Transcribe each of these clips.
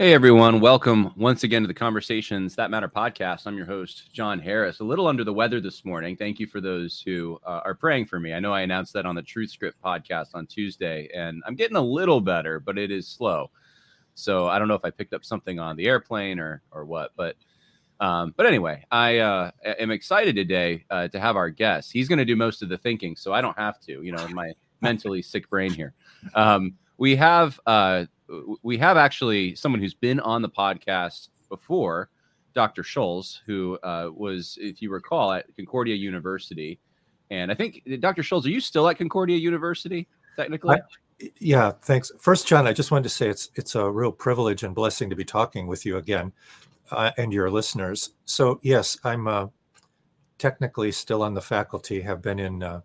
Hey everyone, welcome once again to the Conversations That Matter podcast. I'm your host, John Harris. A little under the weather this morning. Thank you for those who uh, are praying for me. I know I announced that on the Truth Script podcast on Tuesday, and I'm getting a little better, but it is slow. So I don't know if I picked up something on the airplane or or what, but um, but anyway, I uh, am excited today uh, to have our guest. He's going to do most of the thinking, so I don't have to. You know, my mentally sick brain here. Um, we have uh, we have actually someone who's been on the podcast before, Dr. Schulz, who uh, was, if you recall, at Concordia University. And I think, Dr. Schulz, are you still at Concordia University, technically? I, yeah, thanks. First, John, I just wanted to say it's it's a real privilege and blessing to be talking with you again uh, and your listeners. So, yes, I'm uh, technically still on the faculty, have been in uh,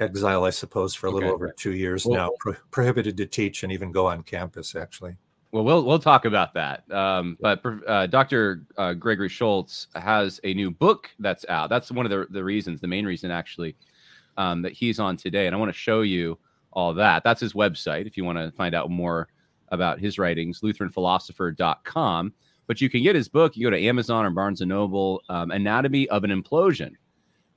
exile, I suppose, for a little okay. over two years well, now, pro- prohibited to teach and even go on campus, actually. Well, we'll we'll talk about that. Um, but uh, Dr. Uh, Gregory Schulz has a new book that's out. That's one of the, the reasons, the main reason actually, um, that he's on today. And I want to show you all that. That's his website if you want to find out more about his writings, LutheranPhilosopher.com. But you can get his book. You go to Amazon or Barnes and Noble, um, Anatomy of an Implosion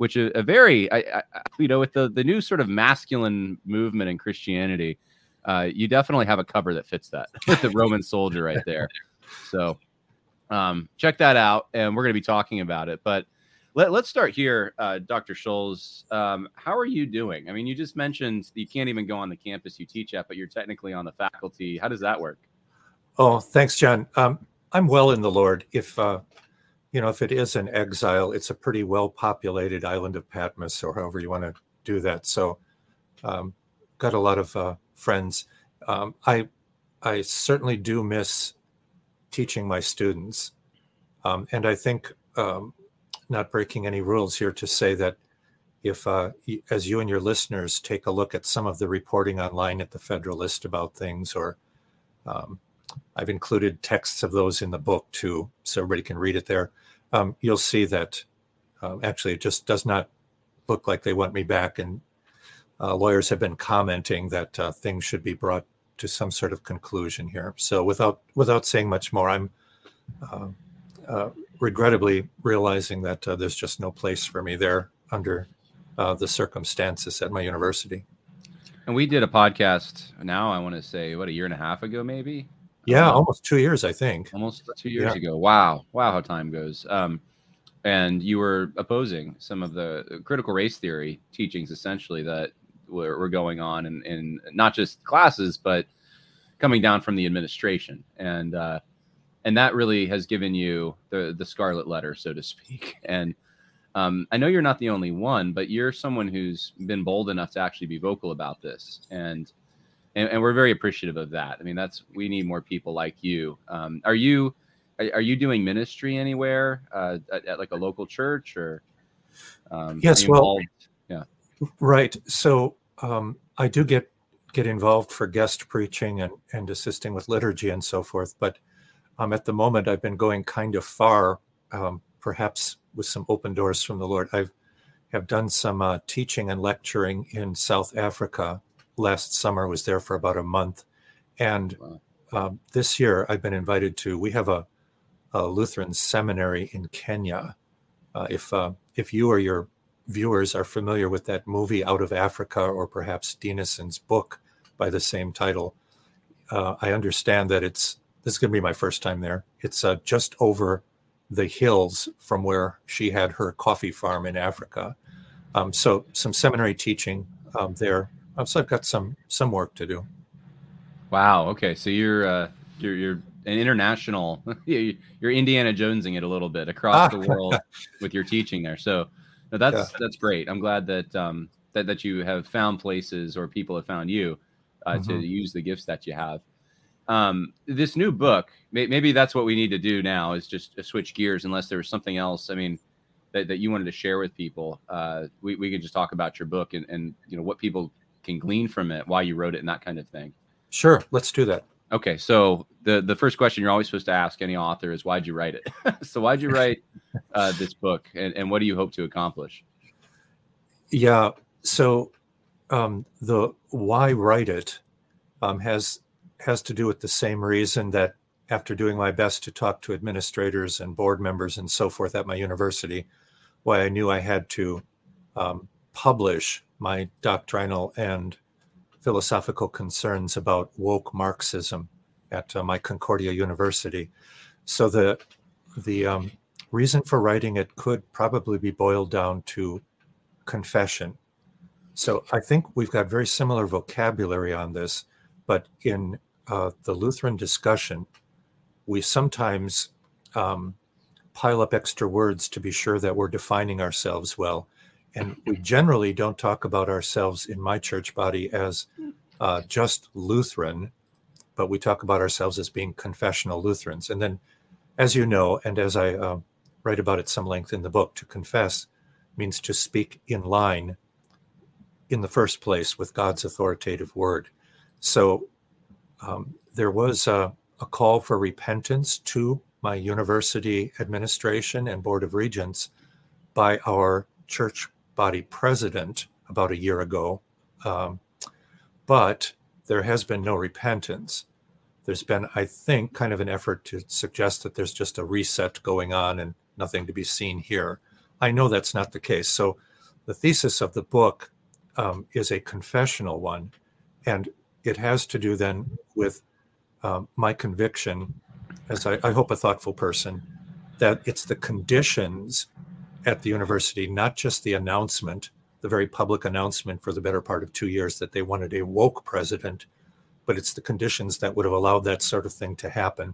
which is a very, I, I, you know, with the the new sort of masculine movement in Christianity, uh, you definitely have a cover that fits that with the Roman soldier right there. So um, check that out, and we're going to be talking about it. But let, us start here, uh, Dr. Schulz. Um, how are you doing? I mean, you just mentioned you can't even go on the campus you teach at, but you're technically on the faculty. How does that work? Oh, thanks, John. Um, I'm well in the Lord. If uh, you know, if it is an exile, it's a pretty well populated island of Patmos, or however you want to do that. So, um, got a lot of uh, friends. Um, I I certainly do miss teaching my students, um, and I think um, not breaking any rules here to say that if, uh, as you and your listeners take a look at some of the reporting online at the Federalist about things, or um, I've included texts of those in the book too, so everybody can read it there um, you'll see that uh, actually it just does not look like they want me back. And uh, lawyers have been commenting that uh, things should be brought to some sort of conclusion here. So without without saying much more, I'm uh, uh, regrettably realizing that uh, there's just no place for me there under the circumstances at my university. And we did a podcast now, I want to say, what, a year and a half ago, maybe? Yeah, um, almost two years, I think. Almost two years yeah. ago. Wow, wow, how time goes. Um, and you were opposing some of the critical race theory teachings, essentially that were, were going on in, in not just classes, but coming down from the administration, and uh, and that really has given you the the scarlet letter, so to speak. And um, I know you're not the only one, but you're someone who's been bold enough to actually be vocal about this, and and, and, we're very appreciative of that. I mean, that's we need more people like you. Um, are you are, are, you doing ministry anywhere uh, at, at, like a local church or? Um, yes, well, yeah, right. So um, I do get get involved for guest preaching and and assisting with liturgy and so forth. But um, at the moment, I've been going kind of far, um, perhaps with some open doors from the Lord. I've have done some uh, teaching and lecturing in South Africa last summer. was there for about a month, and wow. um, this year I've been invited to. We have a, a Lutheran seminary in Kenya. Uh, if uh, if you or your viewers are familiar with that movie Out of Africa, or perhaps Dinesen's book by the same title, uh, I understand that it's this is going to be my first time there. It's uh, just over the hills from where she had her coffee farm in Africa. Um, so some seminary teaching um, there so I've got some some work to do. Wow. Okay. So you're uh, you're you're an international. You're Indiana Jonesing it a little bit across ah. the world with your teaching there. So no, that's yeah. that's great. I'm glad that um, that that you have found places or people have found you uh, mm-hmm. to use the gifts that you have. Um, this new book, maybe that's what we need to do now is just switch gears. Unless there was something else. I mean. That, that you wanted to share with people, uh, we, we could just talk about your book and, and you know what people can glean from it, why you wrote it, and that kind of thing. Sure, let's do that. Okay, so the the first question you're always supposed to ask any author is why'd you write it? so why'd you write uh, this book, and, and what do you hope to accomplish? Yeah, so um, the why write it um, has has to do with the same reason that after doing my best to talk to administrators and board members and so forth at my university, why I knew I had to um, publish my doctrinal and philosophical concerns about woke Marxism at uh, my Concordia University. So the the um, reason for writing it could probably be boiled down to confession. So I think we've got very similar vocabulary on this, but in uh, the Lutheran discussion, we sometimes um, pile up extra words to be sure that we're defining ourselves well. And we generally don't talk about ourselves in my church body as uh, just Lutheran, but we talk about ourselves as being confessional Lutherans. And then, as you know, and as I uh, write about at some length in the book, to confess means to speak in line in the first place with God's authoritative word. So um, there was a, a call for repentance to my university administration and board of regents by our church body president about a year ago. Um, but there has been no repentance. There's been, I think, kind of an effort to suggest that there's just a reset going on and nothing to be seen here. I know that's not the case. So the thesis of the book um, is a confessional one, and it has to do then with um, my conviction, as I, I hope a thoughtful person, that it's the conditions at the university, not just the announcement, the very public announcement for the better part of two years that they wanted a woke president, but it's the conditions that would have allowed that sort of thing to happen.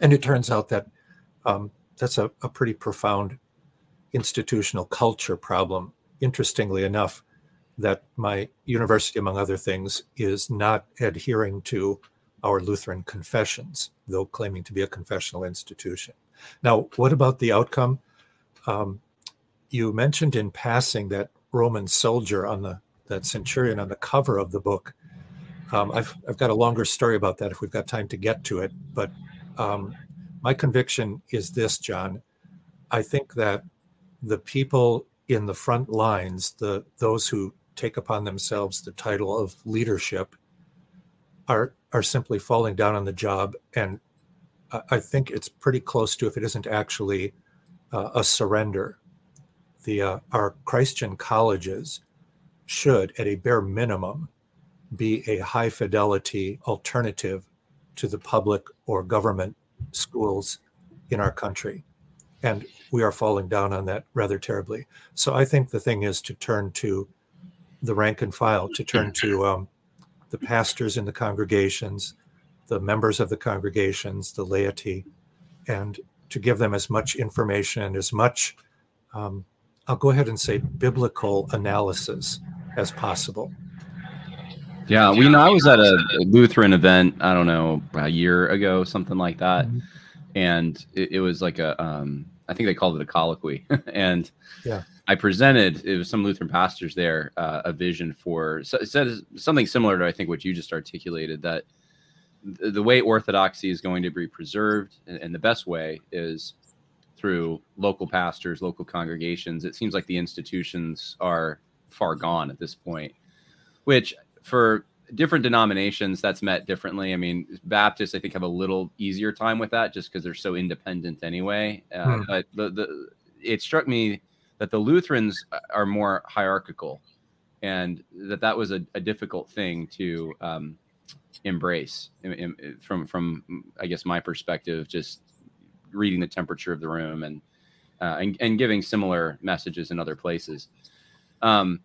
And it turns out that um, that's a, a pretty profound institutional culture problem. Interestingly enough, that my university, among other things, is not adhering to our Lutheran confessions, though claiming to be a confessional institution. Now, what about the outcome? Um, you mentioned in passing that Roman soldier on the that centurion on the cover of the book. Um, I've I've got a longer story about that if we've got time to get to it. But um, my conviction is this, John. I think that the people in the front lines, the those who take upon themselves the title of leadership, are are simply falling down on the job, and I think it's pretty close to, if it isn't actually uh, a surrender. The uh, our Christian colleges should, at a bare minimum, be a high fidelity alternative to the public or government schools in our country. And we are falling down on that rather terribly. So I think the thing is to turn to the rank and file, to turn to um, the pastors in the congregations, the members of the congregations, the laity, and to give them as much information and as much, um, I'll go ahead and say, biblical analysis as possible. Yeah, we know I was at a Lutheran event, I don't know, a year ago, something like that. Mm-hmm. And it, it, was like a, um, I think they called it a colloquy. and yeah. I presented, it was some Lutheran pastors there, uh, a vision for, so said something similar to, I think, what you just articulated that the way orthodoxy is going to be preserved and, and the best way is through local pastors local congregations. It seems like the institutions are far gone at this point which for different denominations that's met differently. I mean baptists i think have a little easier time with that just because they're so independent anyway. Uh, hmm. but the, the it struck me that the lutherans are more hierarchical and that that was a, a difficult thing to um, embrace from from I guess my perspective, just reading the temperature of the room and uh, and, and giving similar messages in other places. Um,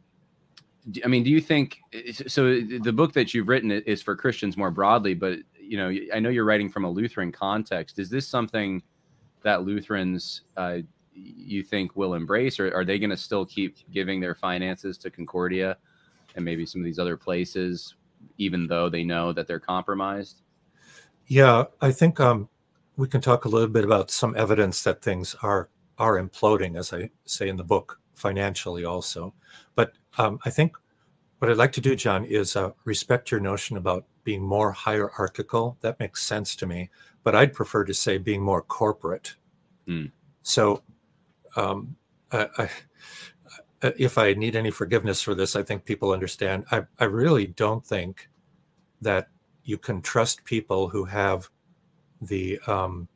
I mean, do you think so? The book that you've written is for Christians more broadly, but you know, I know you're writing from a Lutheran context. Is this something that Lutherans uh, you think will embrace, or are they going to still keep giving their finances to Concordia and maybe some of these other places even though they know that they're compromised? Yeah, I think um, we can talk a little bit about some evidence that things are are imploding, as I say in the book, financially also. But um, I think what I'd like to do, John, is uh, respect your notion about being more hierarchical. That makes sense to me, but I'd prefer to say being more corporate. Mm. So, um, I, I, if I need any forgiveness for this, I think people understand. I, I really don't think that you can trust people who have the um,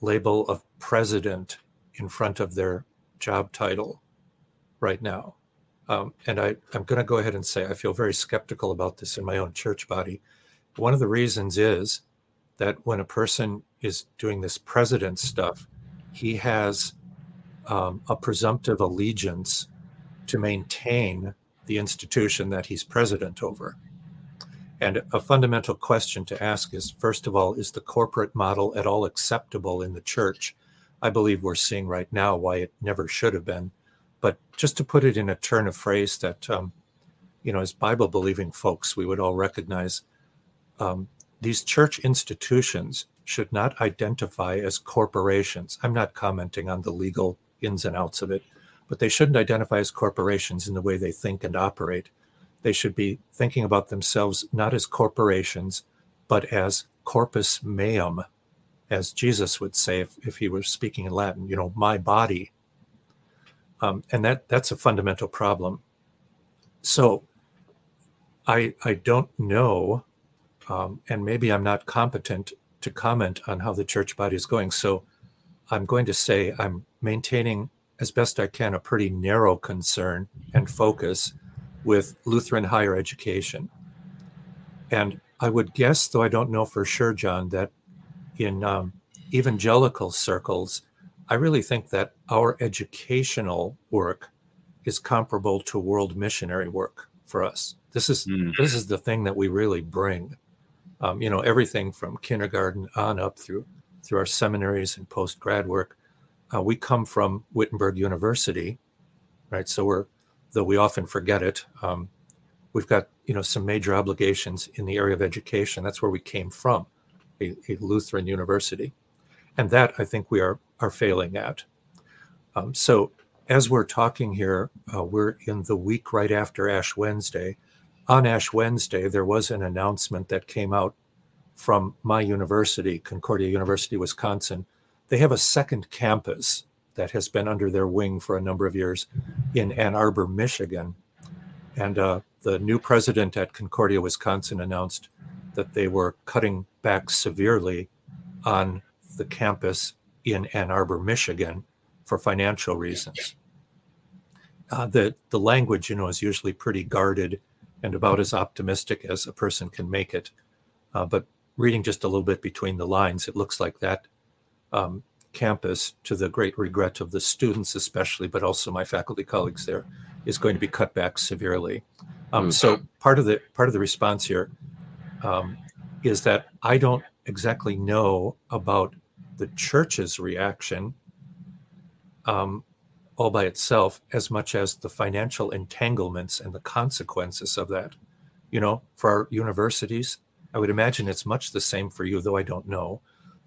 label of president in front of their job title right now. Um, and I, I'm going to go ahead and say I feel very skeptical about this in my own church body. One of the reasons is that when a person is doing this president stuff, he has um, a presumptive allegiance to maintain the institution that he's president over. And a fundamental question to ask is first of all, is the corporate model at all acceptable in the church? I believe we're seeing right now why it never should have been. But just to put it in a turn of phrase that, um, you know, as Bible believing folks, we would all recognize um, these church institutions should not identify as corporations. I'm not commenting on the legal ins and outs of it, but they shouldn't identify as corporations in the way they think and operate. They should be thinking about themselves not as corporations, but as corpus meum, as Jesus would say if, if he were speaking in Latin, you know, my body. Um, and that that's a fundamental problem. So I I don't know, um, and maybe I'm not competent to comment on how the church body is going. So I'm going to say I'm maintaining as best I can a pretty narrow concern and focus with Lutheran higher education. And I would guess, though I don't know for sure, John, that in um, evangelical circles, I really think that our educational work is comparable to world missionary work for us. This is mm. this is the thing that we really bring. Um, you know, everything from kindergarten on up through through our seminaries and post grad work. Uh, we come from Wittenberg University, right? So we're though we often forget it. Um, we've got you know some major obligations in the area of education. That's where we came from, a, a Lutheran university, and that I think we are are failing at. Um, so as we're talking here, uh, we're in the week right after Ash Wednesday. On Ash Wednesday, there was an announcement that came out from my university, Concordia University, Wisconsin. They have a second campus that has been under their wing for a number of years in Ann Arbor, Michigan. And uh, the new president at Concordia, Wisconsin announced that they were cutting back severely on the campus in Ann Arbor, Michigan for financial reasons. Uh, the, the language, you know, is usually pretty guarded and about as optimistic as a person can make it. Uh, but reading just a little bit between the lines, it looks like that um, campus, to the great regret of the students, especially, but also my faculty colleagues there, is going to be cut back severely. Um, mm. So part of the part of the response here um, is that I don't exactly know about the church's reaction um, all by itself as much as the financial entanglements and the consequences of that. You know, for our universities, I would imagine it's much the same for you, though I don't know.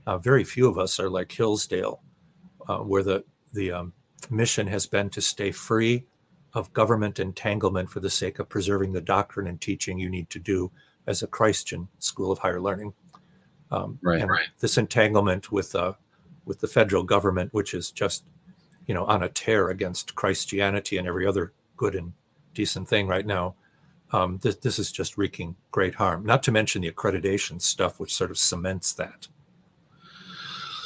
Uh, very few of us are like Hillsdale, uh, where the the um, mission has been to stay free of government entanglement for the sake of preserving the doctrine and teaching you need to do as a Christian school of higher learning. Um, right, and right. This entanglement with uh, with the federal government, which is just you know on a tear against Christianity and every other good and decent thing right now. Um, this, this is just wreaking great harm. Not to mention the accreditation stuff, which sort of cements that.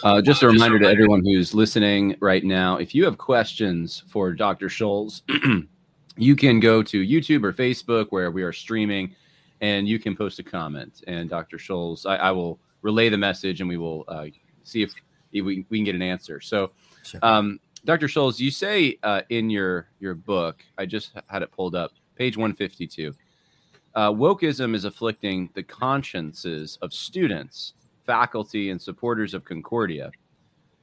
Uh, just a reminder to everyone who's listening right now if you have questions for Dr. Schulz, you can go to YouTube or Facebook where we are streaming and you can post a comment. And Dr. Schulz, I, I will relay the message and we will uh, see if, if we, we, can get an answer. So, um, Dr. Schulz, you say uh, in your, your book, I just had it pulled up, page 152. Uh, wokeism is afflicting the consciences of students faculty, and supporters of Concordia.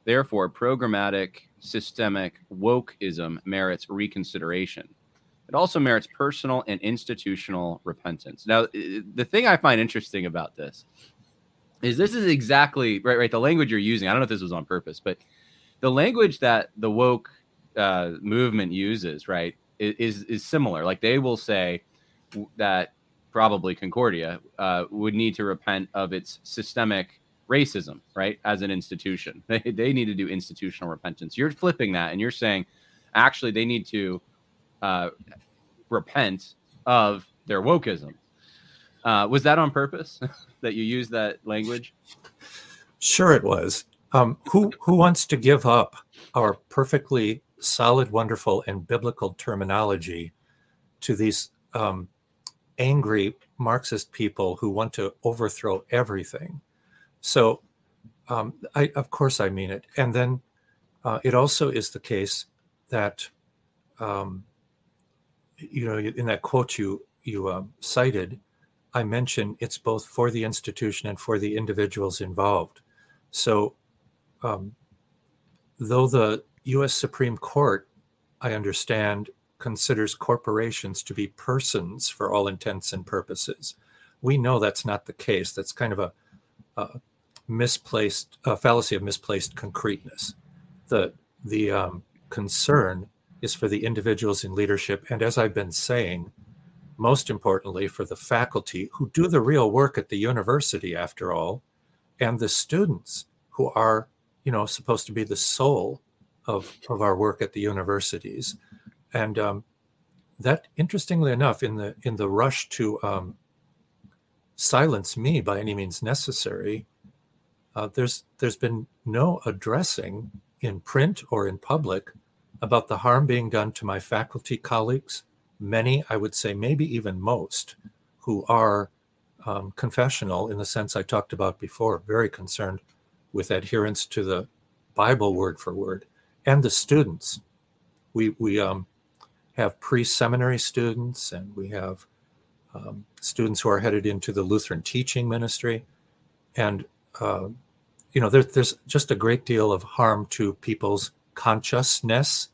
Therefore, programmatic, systemic wokeism merits reconsideration. It also merits personal and institutional repentance. Now, the thing I find interesting about this is this is exactly right, right? The language you're using, I don't know if this was on purpose, but the language that the woke uh, movement uses, right, is, is similar. Like they will say that probably Concordia, uh, would need to repent of its systemic racism, right? As an institution, they, they need to do institutional repentance. You're flipping that and you're saying, actually, they need to uh, repent of their wokeism. Uh, was that on purpose that you use that language? Sure, it was. Um, who who wants to give up our perfectly solid, wonderful, and biblical terminology to these um, angry Marxist people who want to overthrow everything? So, um, I, of course, I mean it. And then uh, it also is the case that, um, you know, in that quote you you uh, cited, I mentioned it's both for the institution and for the individuals involved. So, um, though the U.S. Supreme Court, I understand, considers corporations to be persons for all intents and purposes, we know that's not the case. That's kind of a, a misplaced a fallacy of misplaced concreteness. The the um, concern is for the individuals in leadership, and as I've been saying, most importantly, for the faculty who do the real work at the university, after all, and the students who are, you know, supposed to be the soul of, of our work at the universities. And um, that, interestingly enough, in the in the rush to um, silence me by any means necessary, uh, there's there's been no addressing in print or in public about the harm being done to my faculty colleagues many, I would say maybe even most, who are um, confessional in the sense I talked about before, very concerned with adherence to the Bible word for word, and the students. We, we um, have pre seminary students and we have um, students who are headed into the Lutheran teaching ministry. And, uh, you know, there, there's just a great deal of harm to people's consciousness.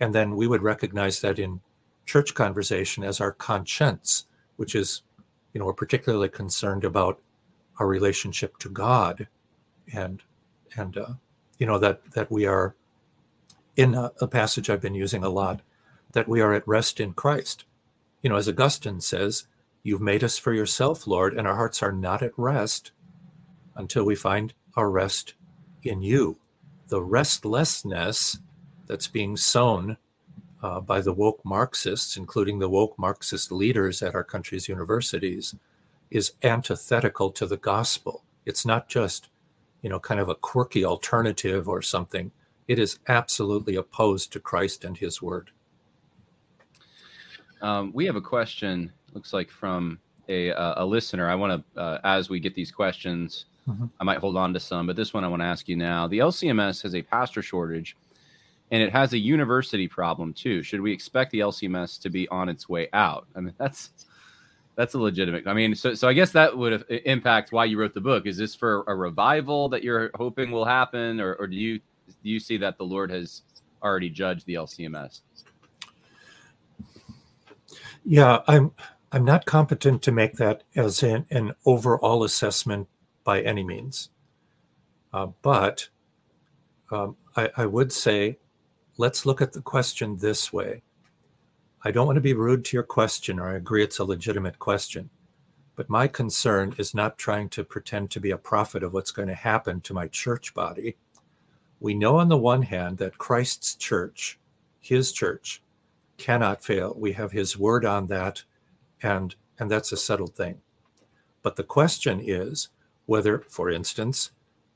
And then we would recognize that in church conversation as our conscience, which is, you know, we're particularly concerned about our relationship to God, and and uh, you know that that we are in a, a passage I've been using a lot, that we are at rest in Christ. You know, as Augustine says, "You've made us for yourself, Lord, and our hearts are not at rest until we find our rest in you." The restlessness that's being sown uh, by the woke Marxists, including the woke Marxist leaders at our country's universities, is antithetical to the gospel. It's not just, you know, kind of a quirky alternative or something. It is absolutely opposed to Christ and His Word. Um, we have a question. Looks like from a, uh, a listener. I want to, uh, as we get these questions, mm-hmm. I might hold on to some, but this one I want to ask you now. The LCMS has a pastor shortage and it has a university problem too. Should we expect the LCMS to be on its way out? I mean, that's that's a legitimate. I mean, so so I guess that would impact why you wrote the book. Is this for a revival that you're hoping will happen, or, or do you do you see that the Lord has already judged the LCMS? Yeah, I'm I'm not competent to make that as an, overall assessment by any means, uh, but um, I, I would say let's look at the question this way. I don't want to be rude to your question, or I agree it's a legitimate question. But my concern is not trying to pretend to be a prophet of what's going to happen to my church body. We know, on the one hand, that Christ's church, his church, cannot fail. We have his word on that, and, and that's a settled thing. But the question is whether, for instance,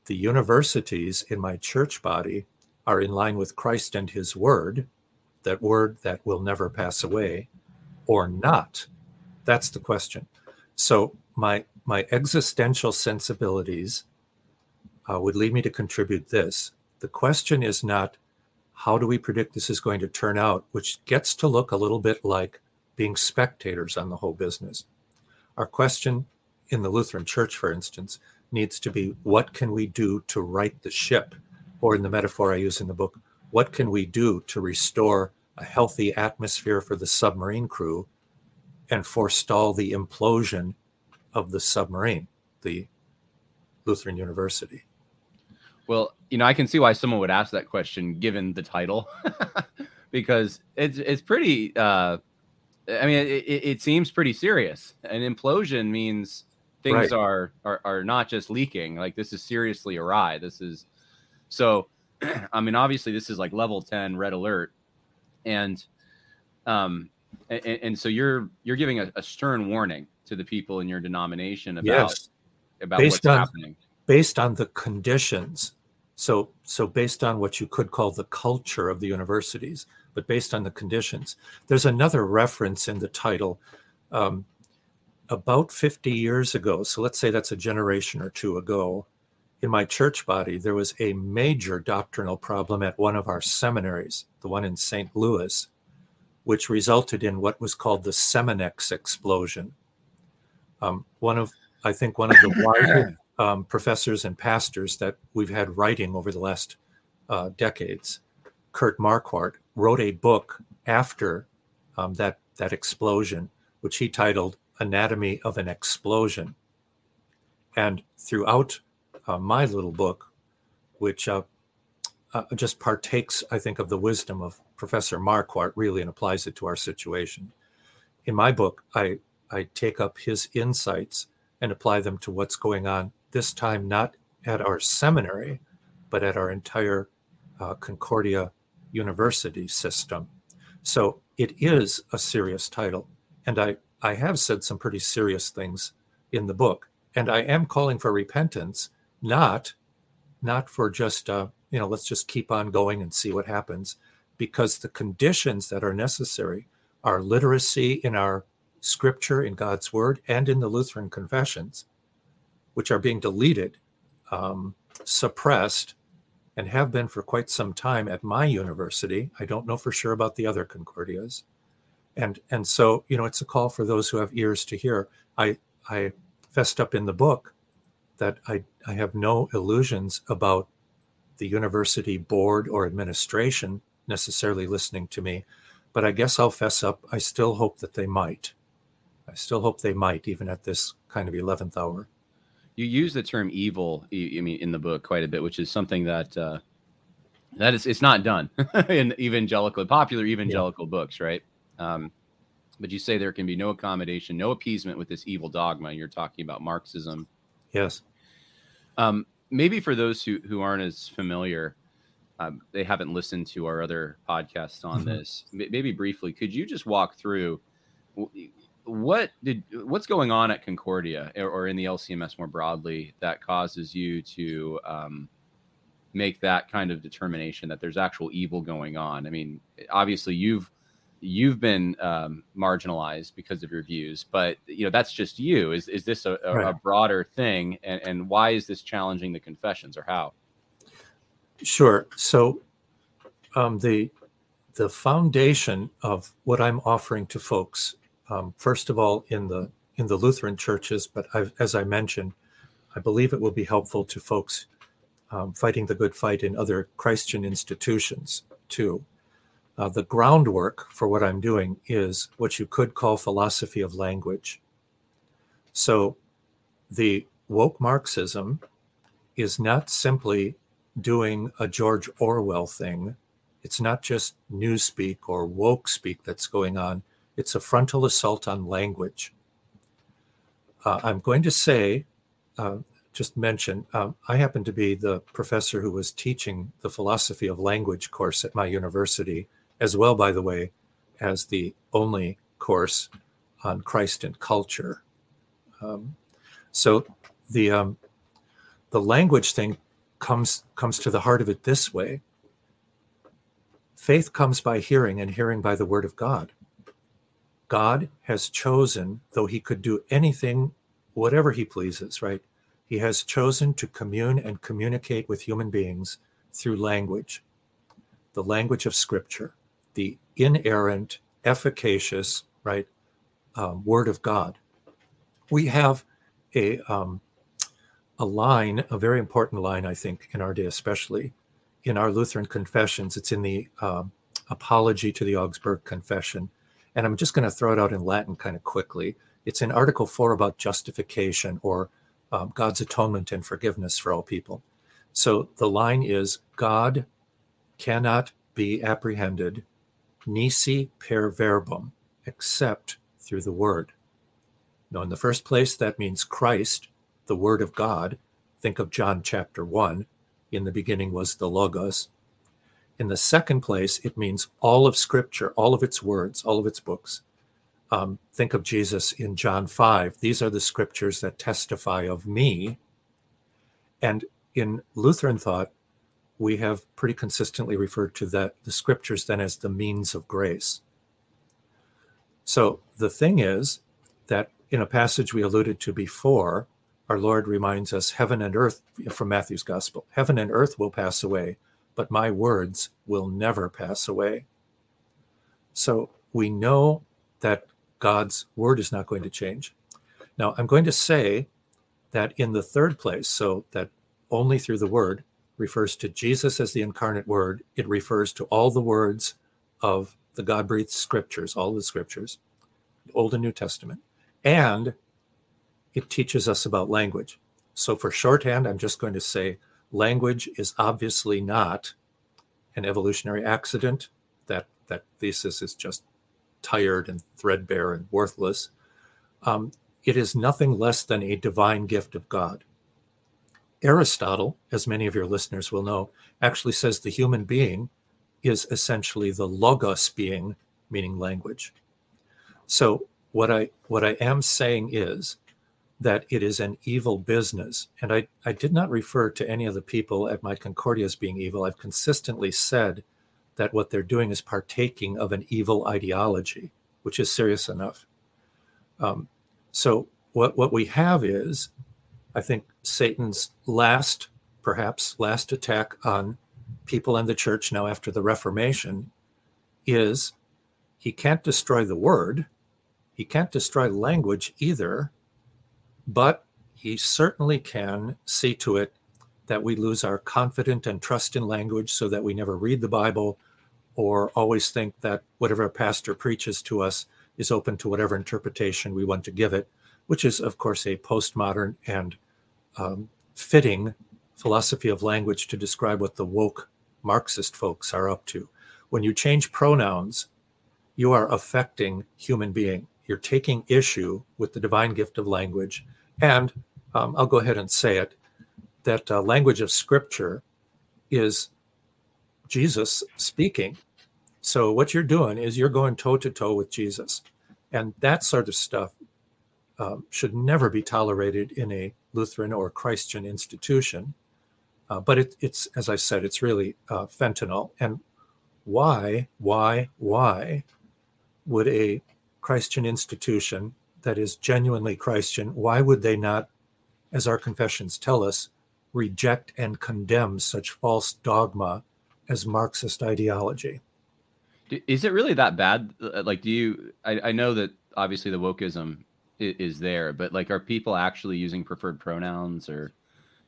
the universities in my church body are in line with Christ and his word, that word that will never pass away, or not? That's the question. So my my existential sensibilities uh, would lead me to contribute this. The question is not how do we predict this is going to turn out, which gets to look a little bit like being spectators on the whole business. Our question in the Lutheran Church, for instance, needs to be what can we do to right the ship? or in the metaphor I use in the book, what can we do to restore a healthy atmosphere for the submarine crew and forestall the implosion of the submarine, the Lutheran University? Well, you know, I can see why someone would ask that question given the title, because it's it's pretty. Uh, I mean, it, it, seems pretty serious. An implosion means things right. are, are are not just leaking. Like this is seriously awry. This is so, I mean, obviously, this is like level ten red alert, and um, and, and so you're you're giving a, a, stern warning to the people in your denomination about yes. about based what's on, happening. based on the conditions. So, so based on what you could call the culture of the universities, but based on the conditions. There's another reference in the title. Um, about 50 years ago, so let's say that's a generation or two ago, in my church body, there was a major doctrinal problem at one of our seminaries, the one in St. Louis, which resulted in what was called the Seminex explosion. Um, one of, I think, one of the wisest um, professors and pastors that we've had writing over the last uh, decades, Kurt Marquart, wrote a book after um, that that explosion, which he titled "Anatomy of an Explosion." And throughout uh, my little book, which uh, uh, just partakes, I think, of the wisdom of Professor Marquart, really, and applies it to our situation. In my book, I, I take up his insights and apply them to what's going on this time, not at our seminary, but at our entire uh, Concordia University system. So it is a serious title. And I, I have said some pretty serious things in the book. And I am calling for repentance not not for just uh, you know let's just keep on going and see what happens because the conditions that are necessary are literacy in our scripture in god's word and in the lutheran confessions which are being deleted um, suppressed and have been for quite some time at my university i don't know for sure about the other concordias and and so you know it's a call for those who have ears to hear i i fessed up in the book that I, I have no illusions about the university board or administration necessarily listening to me, but I guess I'll fess up. I still hope that they might. I still hope they might, even at this kind of 11th hour. You use the term evil, I mean, in the book quite a bit, which is something that uh, that is it's not done in evangelical, popular evangelical yeah. books, right? Um, but you say there can be no accommodation, no appeasement with this evil dogma. You're talking about Marxism. Yes. Um, maybe for those who, who aren't as familiar, um, they haven't listened to our other podcasts on mm-hmm. this. Maybe briefly, could you just walk through what did what's going on at Concordia or, or in the LCMS more broadly that causes you to um, make that kind of determination that there's actual evil going on? I mean, obviously you've you've been um, marginalized because of your views, but you know that's just you. Is is this a, a, right. a broader thing, and, and why is this challenging the confessions, or how? Sure. So um, the the foundation of what I'm offering to folks, um, first of all, in the in the Lutheran churches, but I've, as I mentioned, I believe it will be helpful to folks um, fighting the good fight in other Christian institutions too. Uh, the groundwork for what I'm doing is what you could call philosophy of language. So the woke Marxism is not simply doing a George Orwell thing. It's not just newspeak or woke speak that's going on. It's a frontal assault on language. Uh, I'm going to say, uh, just mention, um, I happen to be the professor who was teaching the philosophy of language course at my university as well, by the way, as the only course on Christ and culture. Um, so the um, the language thing comes comes to the heart of it this way. Faith comes by hearing, and hearing by the word of God. God has chosen, though He could do anything, whatever He pleases, right? He has chosen to commune and communicate with human beings through language, the language of Scripture the inerrant, efficacious, right, um, Word of God. We have a um, a line, a very important line, I think, in our day, especially in our Lutheran confessions. It's in the um, Apology to the Augsburg Confession, and I'm just going to throw it out in Latin kind of quickly. It's in Article Four about justification or um, God's atonement and forgiveness for all people. So the line is God cannot be apprehended nisi per verbum, except through the Word. Now, in the first place, that means Christ, the Word of God. Think of John chapter 1. In the beginning was the Logos. In the second place, it means all of Scripture, all of its words, all of its books. Um, think of Jesus in John 5. These are the scriptures that testify of me. And in Lutheran thought, we have pretty consistently referred to that the scriptures then as the means of grace. So the thing is that in a passage we alluded to before, our Lord reminds us heaven and earth from Matthew's gospel heaven and earth will pass away, but my words will never pass away. So we know that God's word is not going to change. Now, I'm going to say that in the third place, so that only through the word refers to Jesus as the incarnate word, it refers to all the words of the God breathed scriptures, all the scriptures, Old and New Testament, and it teaches us about language. So, for shorthand, I'm just going to say language is obviously not an evolutionary accident. That that thesis is just tired and threadbare and worthless. Um, it is nothing less than a divine gift of God. Aristotle, as many of your listeners will know, actually says the human being is essentially the logos being, meaning language. So what I what I am saying is that it is an evil business. And I, I did not refer to any of the people at my Concordia as being evil. I've consistently said that what they're doing is partaking of an evil ideology, which is serious enough. Um, so what what we have is, I think, Satan's last, perhaps last attack on people and the church now after the Reformation is he can't destroy the word, he can't destroy language either, but he certainly can see to it that we lose our confidence and trust in language so that we never read the Bible or always think that whatever a pastor preaches to us is open to whatever interpretation we want to give it, which is, of course, a postmodern and um, fitting philosophy of language to describe what the woke Marxist folks are up to. When you change pronouns, you are affecting human being. You're taking issue with the divine gift of language. And um, I'll go ahead and say it that uh, language of scripture is Jesus speaking. So what you're doing is you're going toe to toe with Jesus, and that sort of stuff um, should never be tolerated in a Lutheran or Christian institution. Uh, but it, it's, as I said, it's really uh, fentanyl. And why, why, why would a Christian institution that is genuinely Christian, why would they not, as our confessions tell us, reject and condemn such false dogma as Marxist ideology? Is it really that bad? Uh, like, do you? I, I know that obviously the wokeism is, is there, but like, are people actually using preferred pronouns, or,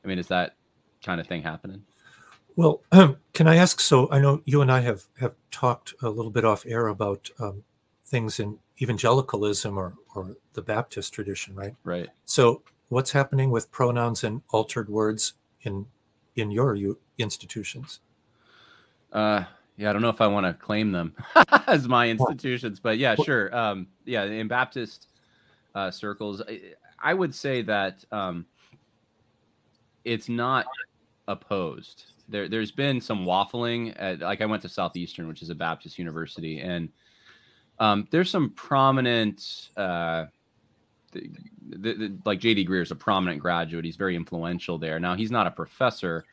I mean, is that kind of thing happening? Well, um, can I ask? So I know you and I have have talked a little bit off air about um, things in evangelicalism or or the Baptist tradition, right? Right. So what's happening with pronouns and altered words in in your institutions? Uh, yeah, I don't know if I want to claim them as my institutions, but yeah, sure. Um, yeah, in Baptist uh, circles, I, I, would say that um, it's not opposed. There, there's been some waffling. At, like I went to Southeastern, which is a Baptist university, and um, there's some prominent. Uh, the, the, the, like JD Greear is a prominent graduate. He's very influential there. Now he's not a professor,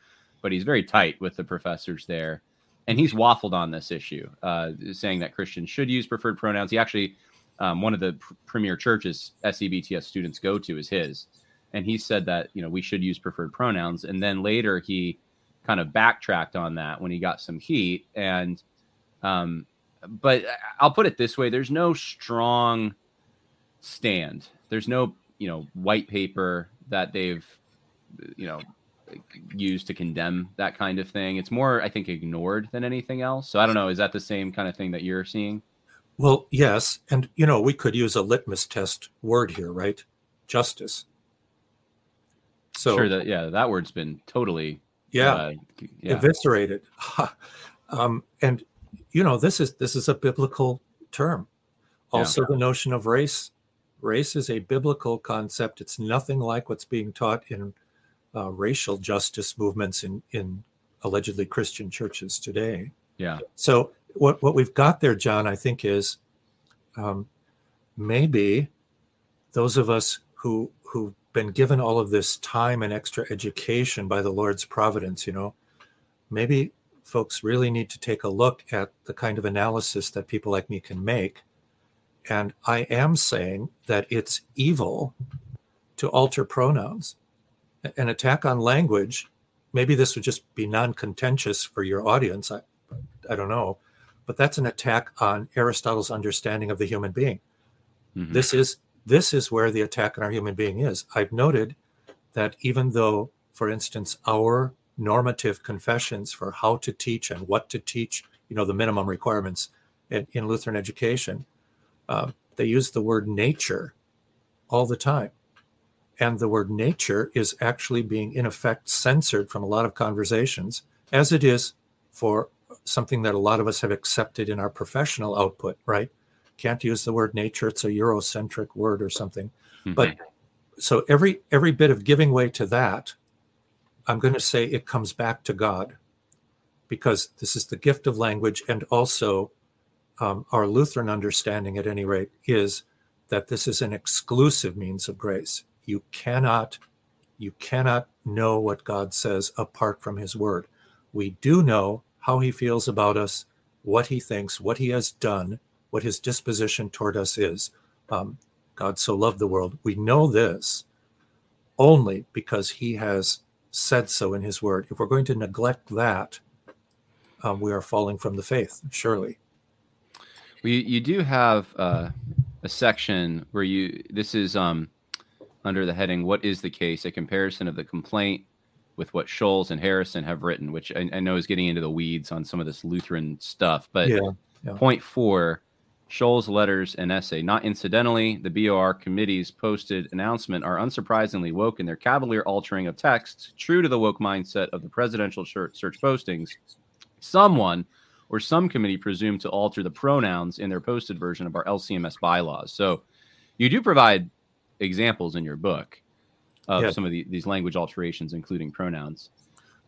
but he's very tight with the professors there and he's waffled on this issue, uh, saying that Christians should use preferred pronouns. He actually, um, one of the pr- premier churches SEBTS students go to is his, and he said that you know we should use preferred pronouns. And then later he kind of backtracked on that when he got some heat. And um, but I'll put it this way: there's no strong stand. There's no you know white paper that they've you know used to condemn that kind of thing. It's more, I think, ignored than anything else. So I don't know. Is that the same kind of thing that you're seeing? Well, yes. And, you know, we could use a litmus test word here, right? Justice. So, sure. That, yeah, that word's been totally yeah, uh, yeah. eviscerated. um, and, you know, this is this is a biblical term. Also, yeah. the notion of race. Race is a biblical concept. It's nothing like what's being taught in uh, racial justice movements in in allegedly Christian churches today. Yeah. So what what we've got there, John, I think is um, maybe those of us who who've been given all of this time and extra education by the Lord's providence, you know, maybe folks really need to take a look at the kind of analysis that people like me can make. And I am saying that it's evil to alter pronouns. An attack on language, maybe this would just be non contentious for your audience. I, I don't know. But that's an attack on Aristotle's understanding of the human being. Mm-hmm. This is this is where the attack on our human being is. I've noted that even though, for instance, our normative confessions for how to teach and what to teach, you know, the minimum requirements in, in Lutheran education, uh, they use the word nature all the time. And the word nature is actually being, in effect, censored from a lot of conversations, as it is for something that a lot of us have accepted in our professional output, right? Can't use the word nature; it's a Eurocentric word or something. Mm-hmm. But so every every bit of giving way to that I'm going to say it comes back to God because this is the gift of language. And also, um, our Lutheran understanding, at any rate, is that this is an exclusive means of grace. You cannot, you cannot know what God says apart from His Word. We do know how He feels about us, what He thinks, what He has done, what His disposition toward us is. Um, God so loved the world. We know this only because He has said so in his word. If we're going to neglect that, um, we are falling from the faith, surely. Well, you, you do have uh, a section where you, this is um, under the heading, What is the Case? A comparison of the complaint with what Schulz and Harrison have written, which I, I know is getting into the weeds on some of this Lutheran stuff. But yeah, yeah. point four, Schulz' letters and essay. Not incidentally, the BOR committee's posted announcement are unsurprisingly woke in their cavalier altering of text, true to the woke mindset of the presidential search postings. Someone or some committee presumed to alter the pronouns in their posted version of our LCMS bylaws. So you do provide examples in your book of yeah. some of the, these language alterations, including pronouns.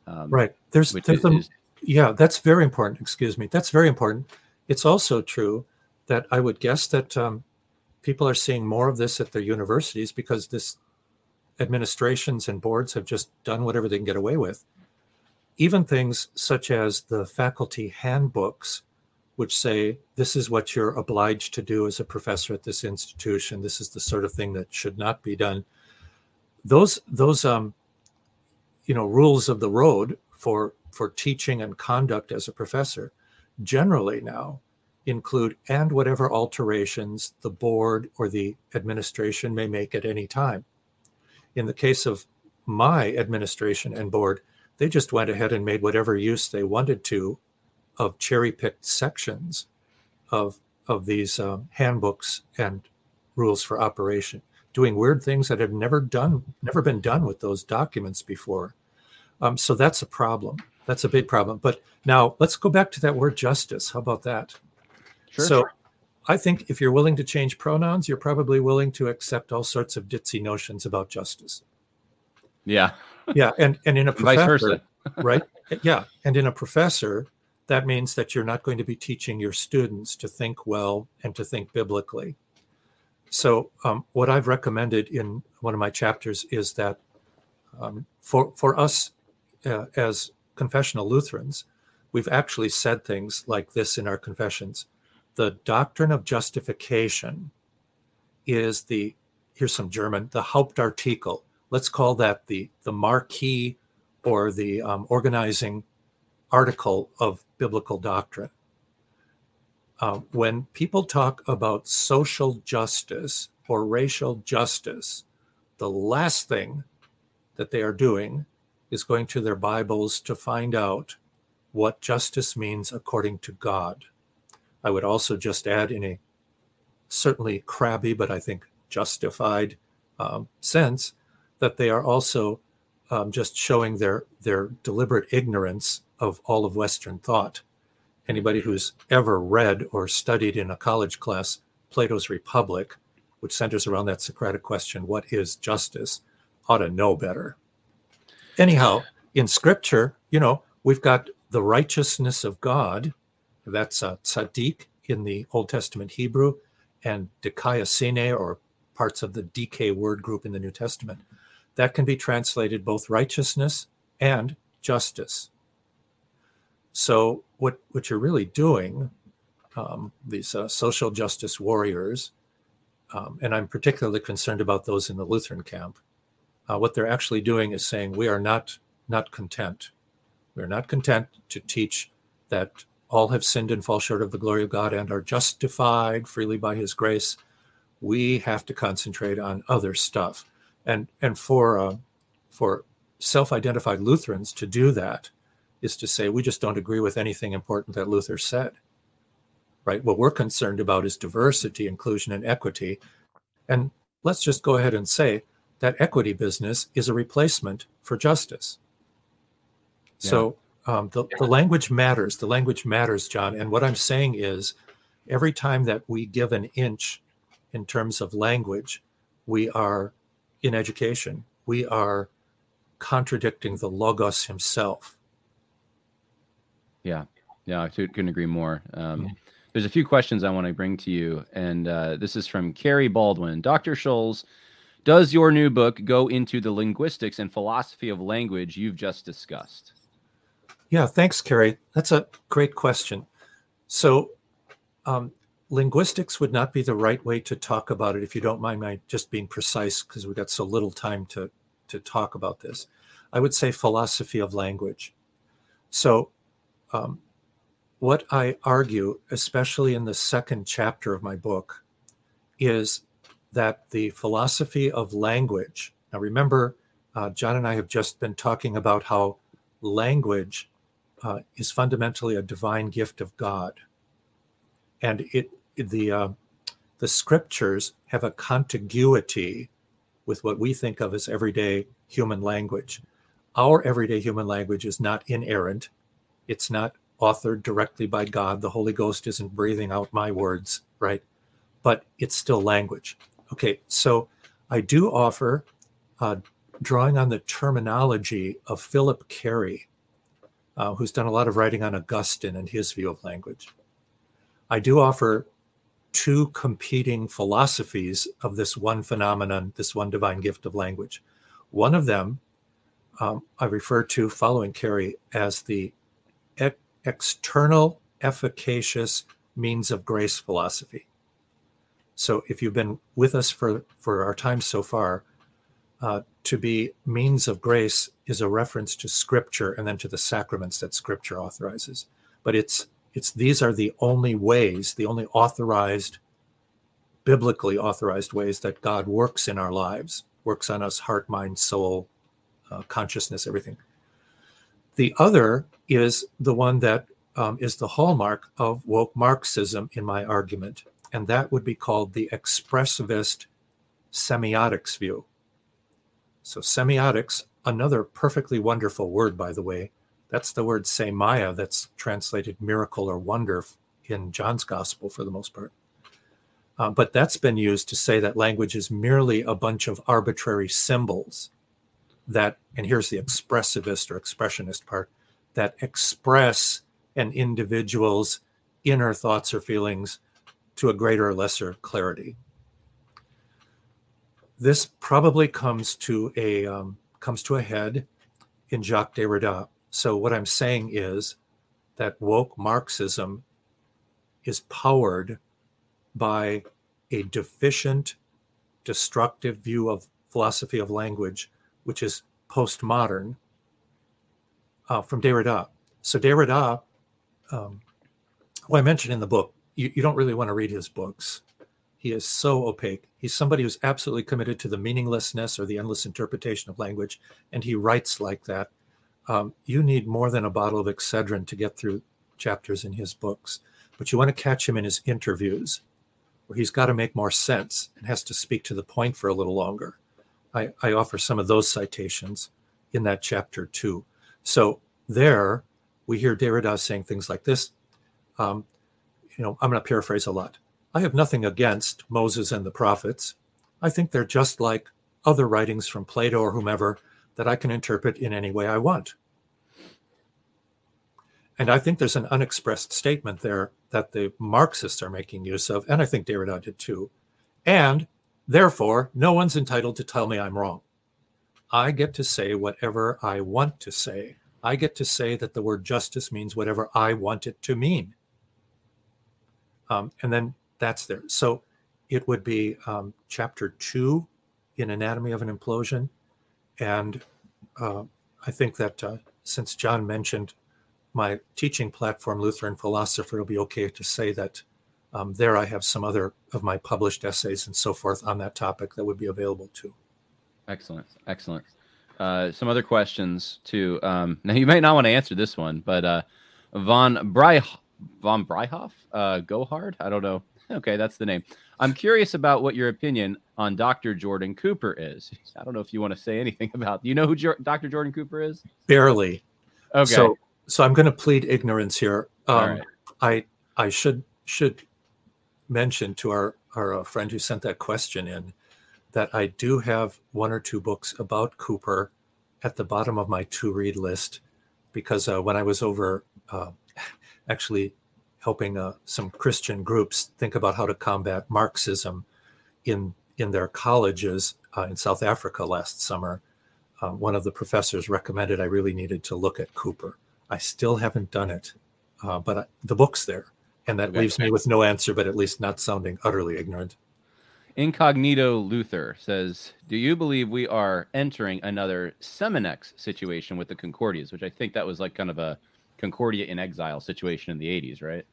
Um, right. There's, there's is, a, yeah, that's very important. Excuse me. That's very important. It's also true that I would guess that um, people are seeing more of this at their universities because this administrations and boards have just done whatever they can get away with. Even things such as the faculty handbooks, which say this is what you're obliged to do as a professor at this institution. This is the sort of thing that should not be done. Those those um, you know rules of the road for for teaching and conduct as a professor generally now include and whatever alterations the board or the administration may make at any time. In the case of my administration and board, they just went ahead and made whatever use they wanted to of cherry picked sections of, of these um, handbooks and rules for operation, doing weird things that have never done, never been done with those documents before. Um, so that's a problem. That's a big problem. But now let's go back to that word justice. How about that? Sure. So I think if you're willing to change pronouns, you're probably willing to accept all sorts of ditzy notions about justice. Yeah. yeah. And, and in a professor, right? Yeah. And in a professor, that means that you're not going to be teaching your students to think well and to think biblically. So, um, what I've recommended in one of my chapters is that um, for, for us uh, as confessional Lutherans, we've actually said things like this in our confessions the doctrine of justification is the here's some German the Hauptartikel. Let's call that the the marquee or the um, organizing article of biblical doctrine. Uh, when people talk about social justice or racial justice, the last thing that they are doing is going to their Bibles to find out what justice means according to God. I would also just add, in a certainly crabby, but I think justified um, sense, that they are also um, just showing their their deliberate ignorance of all of Western thought. Anybody who's ever read or studied in a college class Plato's Republic, which centers around that Socratic question, "What is justice?" ought to know better. Anyhow, in Scripture, you know, we've got the righteousness of God that's uh, tzaddik in the Old Testament Hebrew, and dikaiosune or parts of the DK word group in the New Testament. That can be translated both righteousness and justice. So, what, what you're really doing, um, these uh, social justice warriors, um, and I'm particularly concerned about those in the Lutheran camp, uh, what they're actually doing is saying we are not not content. We are not content to teach that all have sinned and fall short of the glory of God and are justified freely by His grace. We have to concentrate on other stuff, and and for uh, for self-identified Lutherans to do that is to say we just don't agree with anything important that Luther said. Right? What we're concerned about is diversity, inclusion, and equity. And let's just go ahead and say that equity business is a replacement for justice. Yeah. So um, the, the language matters. The language matters, John. And what I'm saying is every time that we give an inch in terms of language, we are in education, we are contradicting the Logos himself. Yeah. Yeah, I couldn't agree more. Um, mm-hmm. There's a few questions I want to bring to you. And uh, this is from Carrie Baldwin. Dr. Schulz, does your new book go into the linguistics and philosophy of language you've just discussed? Yeah, thanks, Carrie. That's a great question. So, um, linguistics would not be the right way to talk about it if you don't mind my just being precise because we've got so little time to, to talk about this. I would say philosophy of language. So, um, what I argue, especially in the second chapter of my book, is that the philosophy of language, now remember, uh, John and I have just been talking about how language uh, is fundamentally a divine gift of God. And it, the, uh, the scriptures have a contiguity with what we think of as everyday human language. Our everyday human language is not inerrant, it's not authored directly by God. The Holy Ghost isn't breathing out my words, right? But it's still language. Okay, so I do offer, uh, drawing on the terminology of Phillip Cary, uh, who's done a lot of writing on Augustine and his view of language. I do offer two competing philosophies of this one phenomenon, this one divine gift of language. One of them um, I refer to, following Cary, as the e- external efficacious means of grace philosophy. So if you've been with us for, for our time so far, uh, to be means of grace is a reference to scripture and then to the sacraments that scripture authorizes. But it's it's these are the only ways, the only authorized, biblically authorized ways that God works in our lives, works on us, heart, mind, soul, uh, consciousness, everything. The other is the one that um, is the hallmark of woke Marxism in my argument, and that would be called the expressivist semiotics view. So, semiotics, another perfectly wonderful word, by the way, that's the word semia that's translated miracle or wonder in John's gospel for the most part. Uh, but that's been used to say that language is merely a bunch of arbitrary symbols that, and here's the expressivist or expressionist part, that express an individual's inner thoughts or feelings to a greater or lesser clarity. This probably comes to a um, comes to a head in Jacques Derrida. So what I'm saying is that woke Marxism is powered by a deficient, destructive view of philosophy of language, which is postmodern uh, from Derrida. So Derrida, um, well, I mentioned in the book, you, you don't really want to read his books. He is so opaque. He's somebody who's absolutely committed to the meaninglessness or the endless interpretation of language, and he writes like that. Um, you need more than a bottle of Excedrin to get through chapters in his books, but you want to catch him in his interviews, where he's got to make more sense and has to speak to the point for a little longer. I, I offer some of those citations in that chapter too. So there, we hear Derrida saying things like this. Um, you know, I'm going to paraphrase a lot. I have nothing against Moses and the prophets. I think they're just like other writings from Plato or whomever that I can interpret in any way I want. And I think there's an unexpressed statement there that the Marxists are making use of, and I think Derrida did too. And Therefore, no one's entitled to tell me I'm wrong. I get to say whatever I want to say. I get to say that the word justice means whatever I want it to mean. Um, and then that's there. So it would be um, chapter two in Anatomy of an Implosion. And uh, I think that uh, since John mentioned my teaching platform, Lutheran Philosopher, it'll be okay to say that um, there I have some other of my published essays and so forth on that topic that would be available too. Excellent. Excellent. Uh, some other questions too. Um, now you might not want to answer this one, but uh, von Breih von Breihoff, uh, Gohard. I don't know. Okay, that's the name. I'm curious about what your opinion on Dr. Jordan Cooper is. I don't know if you want to say anything about. Do you know who jo- Dr. Jordan Cooper is? Barely. Okay. So, so I'm going to plead ignorance here. Um, right. I I should should mention to our our uh, friend who sent that question in that I do have one or two books about Cooper at the bottom of my to read list because uh, when I was over uh, actually helping uh, some Christian groups think about how to combat Marxism in in their colleges uh, in South Africa last summer, uh, one of the professors recommended I really needed to look at Cooper. I still haven't done it, uh, but I, the book's there, and that Okay. leaves me with no answer, but at least not sounding utterly ignorant. Incognito Luther says, "Do you believe we are entering another Seminex situation with the Concordias, which I think that was like kind of a Concordia in exile situation in the 80s, right?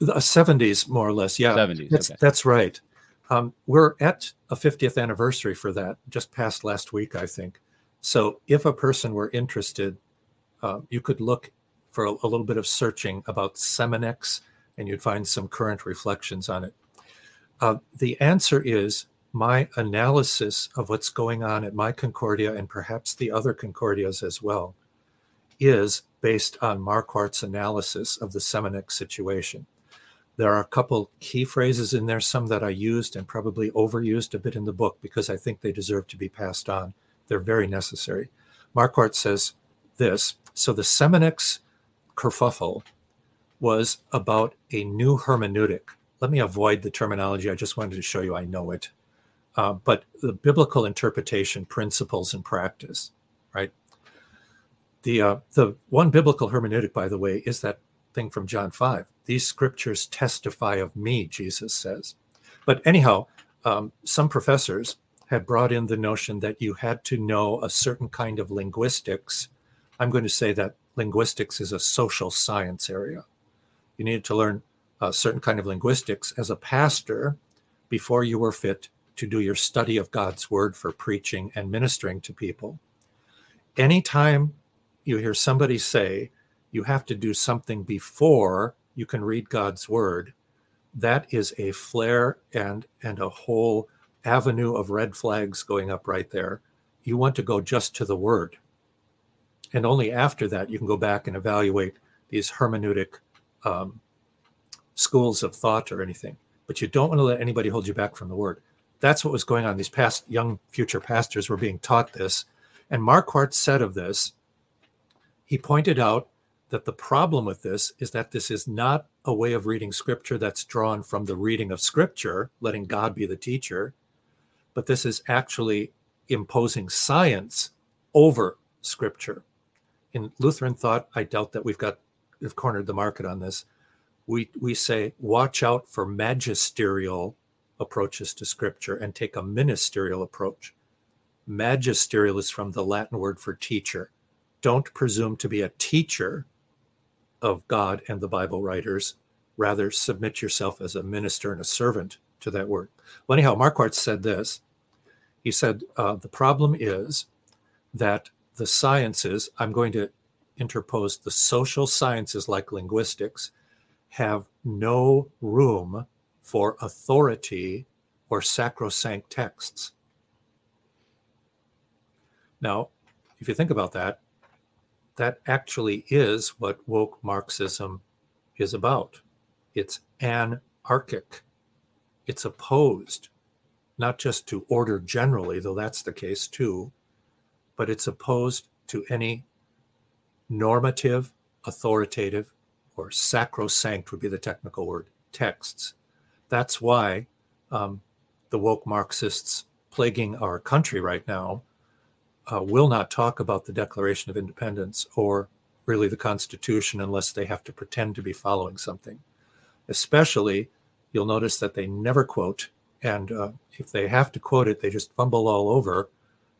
The 70s, more or less, yeah. 70s. That's okay. that's right. Um, we're at a 50th anniversary for that, just past last week, I think. So, if a person were interested, uh, you could look for a, a little bit of searching about Seminex, and you'd find some current reflections on it. Uh, the answer is my analysis of what's going on at my Concordia and perhaps the other Concordias as well is based on Marquart's analysis of the Seminex situation. There are a couple key phrases in there, some that I used and probably overused a bit in the book because I think they deserve to be passed on. They're very necessary. Marquart says this So the Seminex kerfuffle was about a new hermeneutic. Let me avoid the terminology. I just wanted to show you I know it. Uh, but the biblical interpretation, principles, and practice, right? The uh, the one biblical hermeneutic, by the way, is that thing from John five. These scriptures testify of me, Jesus says. But anyhow, um, some professors had brought in the notion that you had to know a certain kind of linguistics. I'm going to say that linguistics is a social science area. You needed to learn a certain kind of linguistics as a pastor before you were fit to do your study of God's word for preaching and ministering to people. Anytime you hear somebody say you have to do something before you can read God's word, that is a flare and and a whole avenue of red flags going up right there. You want to go just to the word. And only after that you can go back and evaluate these hermeneutic um, schools of thought or anything. But you don't want to let anybody hold you back from the word. That's what was going on. These past young future pastors were being taught this. And Marquart said of this, he pointed out that the problem with this is that this is not a way of reading scripture that's drawn from the reading of scripture, letting God be the teacher, but this is actually imposing science over scripture. In Lutheran thought, I doubt that we've got we've cornered the market on this. We we say watch out for magisterial approaches to scripture and take a ministerial approach. Magisterial is from the Latin word for teacher. Don't presume to be a teacher of God and the Bible writers. Rather, submit yourself as a minister and a servant to that word. Well, anyhow, Marquart said this. He said, uh, The problem is that the sciences, I'm going to interpose the social sciences like linguistics, have no room for authority or sacrosanct texts. Now, if you think about that, that actually is what woke Marxism is about. It's anarchic, it's opposed not just to order generally, though that's the case too, but it's opposed to any normative, authoritative, or sacrosanct would be the technical word, texts. That's why um, the woke Marxists plaguing our country right now uh, will not talk about the Declaration of Independence or really the Constitution unless they have to pretend to be following something. Especially, you'll notice that they never quote, and uh, if they have to quote it, they just fumble all over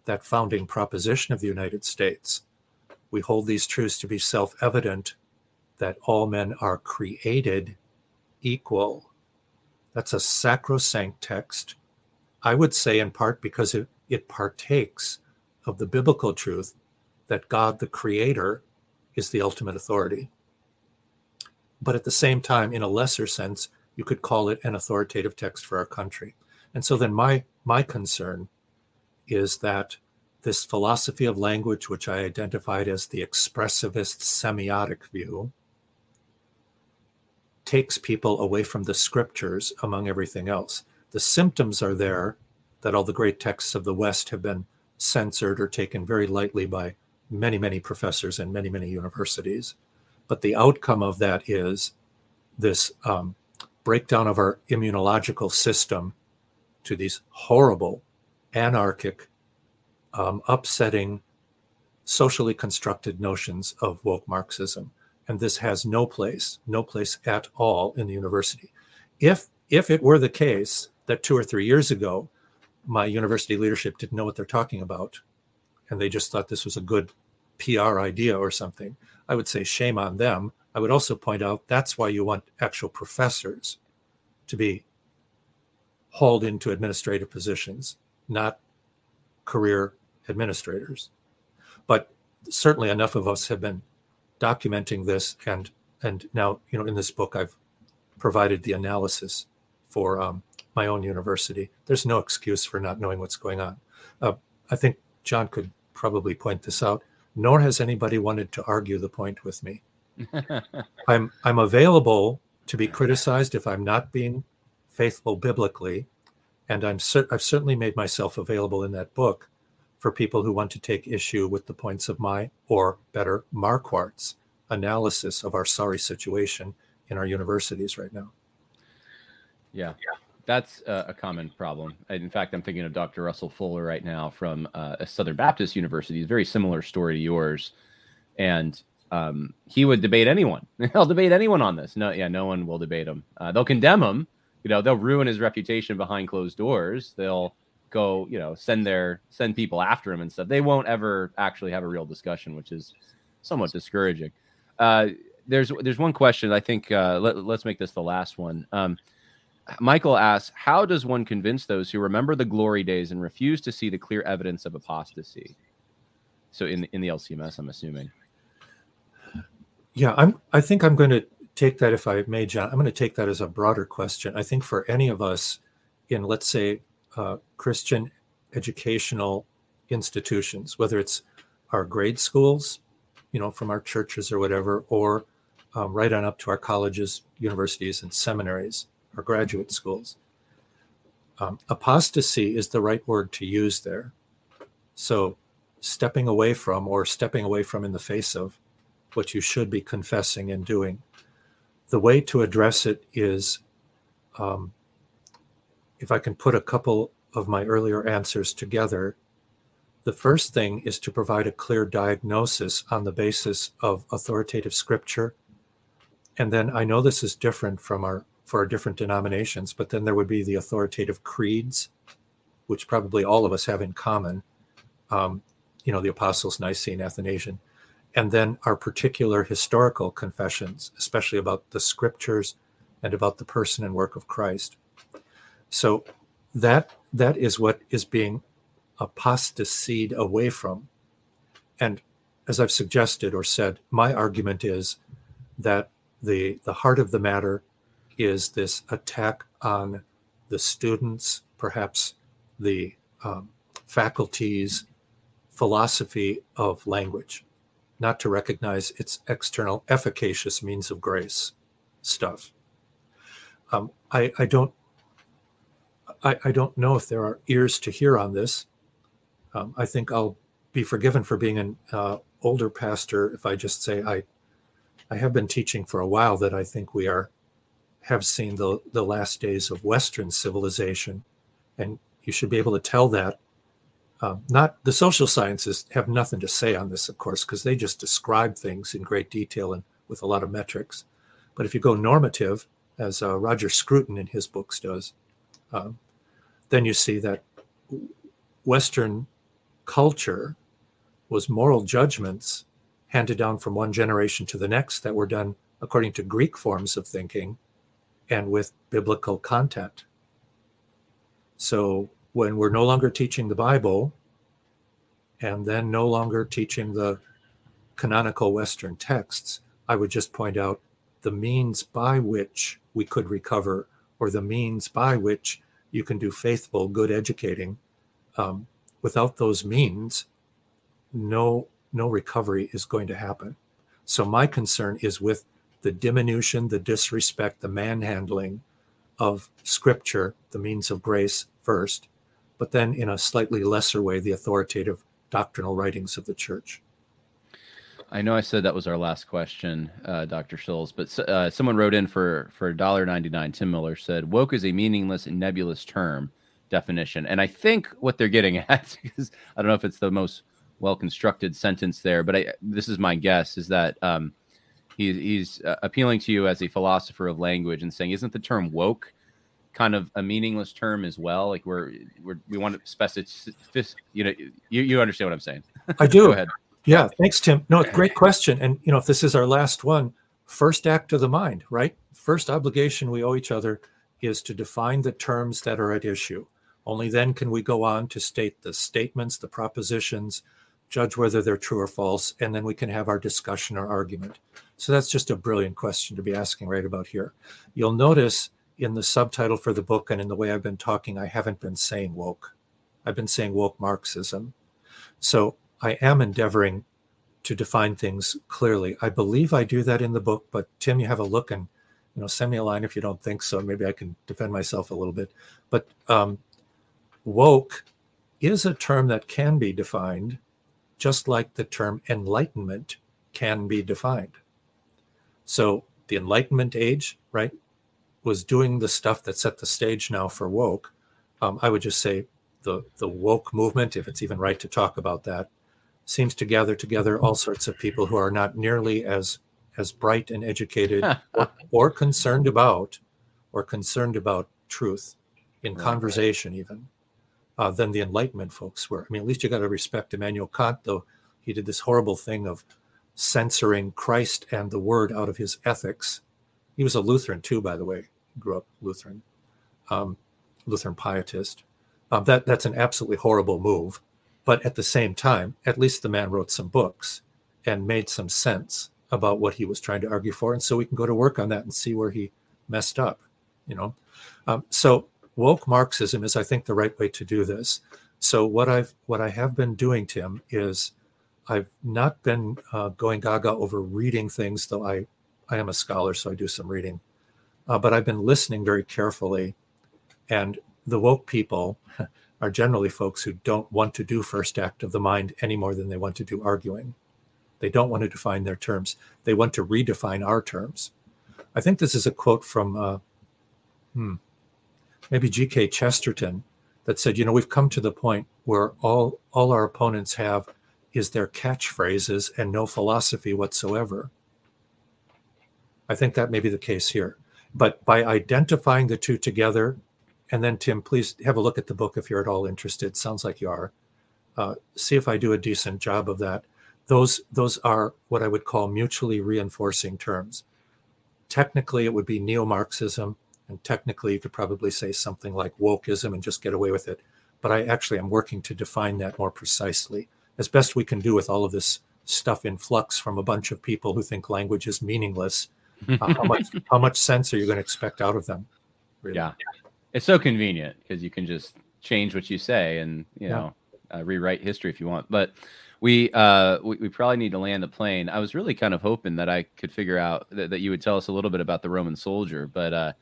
that founding proposition of the United States. We hold these truths to be self evident that all men are created equal. That's a sacrosanct text. I would say, in part, because it, it partakes of the biblical truth that God, the Creator, is the ultimate authority. But at the same time, in a lesser sense, you could call it an authoritative text for our country. And so then my my concern is that this philosophy of language, which I identified as the expressivist semiotic view, takes people away from the scriptures among everything else. The symptoms are there that all the great texts of the West have been censored or taken very lightly by many, many professors and many, many universities. But the outcome of that is this um, breakdown of our immunological system to these horrible, anarchic, um, upsetting, socially constructed notions of woke Marxism. And this has no place, no place at all in the university. If if it were the case that two or three years ago, my university leadership didn't know what they're talking about, and they just thought this was a good PR idea or something, I would say shame on them. I would also point out that's why you want actual professors to be hauled into administrative positions, not career administrators. But certainly enough of us have been documenting this and and now you know in this book I've provided the analysis for um, my own university. There's no excuse for not knowing what's going on. Uh, I think John could probably point this out. Nor has anybody wanted to argue the point with me. I'm I'm available to be criticized if I'm not being faithful biblically, and I'm cer- I've certainly made myself available in that book for people who want to take issue with the points of my, or better, Marquart's analysis of our sorry situation in our universities right now. Yeah, that's a, a common problem. In fact, I'm thinking of Dr. Russell Fuller right now from uh, a Southern Baptist University. A very similar story to yours, and um, he would debate anyone. He'll debate anyone on this. No, yeah, no one will debate him. Uh, they'll condemn him. You know, they'll ruin his reputation behind closed doors. They'll go, you know, send their send people after him and stuff. They won't ever actually have a real discussion, which is somewhat discouraging. Uh, there's there's one question. I think uh, let, us make this the last one. Um, Michael asks, "How does one convince those who remember the glory days and refuse to see the clear evidence of apostasy?" So in in the LCMS, I'm assuming. Yeah, I'm. I think I'm going to take that, if I may, John. I'm going to take that as a broader question. I think for any of us in, let's say, uh, Christian educational institutions, whether it's our grade schools, you know, from our churches or whatever, or um, right on up to our colleges, universities, and seminaries, our graduate schools. Um, apostasy is the right word to use there. So, stepping away from or stepping away from in the face of what you should be confessing and doing. The way to address it is um, if I can put a couple of my earlier answers together, the first thing is to provide a clear diagnosis on the basis of authoritative scripture. And then I know this is different from our for different denominations, but then there would be the authoritative creeds, which probably all of us have in common. Um, you know, the Apostles, Nicene, Athanasian, and then our particular historical confessions, especially about the scriptures and about the person and work of Christ. So that that is what is being apostasied away from. And as I've suggested or said, my argument is that the the heart of the matter is this attack on the students, perhaps the um, faculty's philosophy of language, not to recognize its external efficacious means of grace stuff. Um, I, I don't I, I, don't know if there are ears to hear on this. Um, I think I'll be forgiven for being an uh, older pastor if I just say I I have been teaching for a while that I think we are have seen the the last days of Western civilization, and you should be able to tell that. Um, not the social sciences have nothing to say on this, of course, because they just describe things in great detail and with a lot of metrics. But if you go normative, as uh, Roger Scruton in his books does, um, then you see that Western culture was moral judgments handed down from one generation to the next that were done according to Greek forms of thinking and with biblical content. So when we're no longer teaching the Bible and then no longer teaching the canonical Western texts, I would just point out the means by which we could recover or the means by which you can do faithful, good educating. Um, without those means, no no recovery is going to happen. So my concern is with the diminution, the disrespect, the manhandling of scripture, the means of grace first, but then in a slightly lesser way, the authoritative doctrinal writings of the church. I know I said that was our last question, uh, Dr. Schulz, but uh, someone wrote in for for $1.99. Tim Miller said, "Woke is a meaningless and nebulous term definition," and I think what they're getting at is I don't know if it's the most well constructed sentence there, but I, this is my guess is that um, he, he's uh, appealing to you as a philosopher of language and saying, isn't the term woke kind of a meaningless term as well? Like we're, we're we want to specify, you know, you, you understand what I'm saying? I do. Go ahead. Yeah, thanks, Tim. No, great question. And you know, if this is our last one, first act of the mind, right? First obligation we owe each other is to define the terms that are at issue. Only then can we go on to state the statements, the propositions, judge whether they're true or false, and then we can have our discussion or argument. So that's just a brilliant question to be asking right about here. You'll notice in the subtitle for the book and in the way I've been talking, I haven't been saying woke. I've been saying woke Marxism. So I am endeavoring to define things clearly. I believe I do that in the book, but Tim, you have a look and you know send me a line if you don't think so. Maybe I can defend myself a little bit. But um, woke is a term that can be defined just like the term enlightenment can be defined. So the Enlightenment age, right, was doing the stuff that set the stage now for woke. Um, I would just say the the woke movement, if it's even right to talk about that, seems to gather together all sorts of people who are not nearly as as bright and educated or, or, concerned about or concerned about truth in right, conversation right. even uh, than the Enlightenment folks were. I mean, at least you got to respect Immanuel Kant, though he did this horrible thing of censoring Christ and the Word out of his ethics. He was a Lutheran too, by the way. Grew up Lutheran, um, Lutheran pietist. Um, that that's an absolutely horrible move, but at the same time, at least the man wrote some books and made some sense about what he was trying to argue for, and so we can go to work on that and see where he messed up. You know, um, so woke Marxism is, I think, the right way to do this. So what I've what I have been doing, Tim, is I've not been uh, going gaga over reading things, though I I am a scholar, so I do some reading. Uh, but I've been listening very carefully, and the woke people are generally folks who don't want to do first act of the mind any more than they want to do arguing. They don't want to define their terms. They want to redefine our terms. I think this is a quote from uh, hmm, maybe G.K. Chesterton that said, you know, we've come to the point where all all our opponents have is their catchphrases and no philosophy whatsoever. I think that may be the case here. But by identifying the two together, and then Tim, please have a look at the book if you're at all interested. Sounds like you are. Uh, see if I do a decent job of that. Those those are what I would call mutually reinforcing terms. Technically, it would be neo-Marxism and technically, you could probably say something like wokeism and just get away with it. But I actually am working to define that more precisely as best we can do with all of this stuff in flux from a bunch of people who think language is meaningless. Uh, how much how much sense are you going to expect out of them? Really? Yeah, it's so convenient because you can just change what you say and you yeah. know uh, rewrite history if you want. But we, uh, we, we probably need to land the plane. I was really kind of hoping that I could figure out that, that you would tell us a little bit about the Roman soldier, but uh,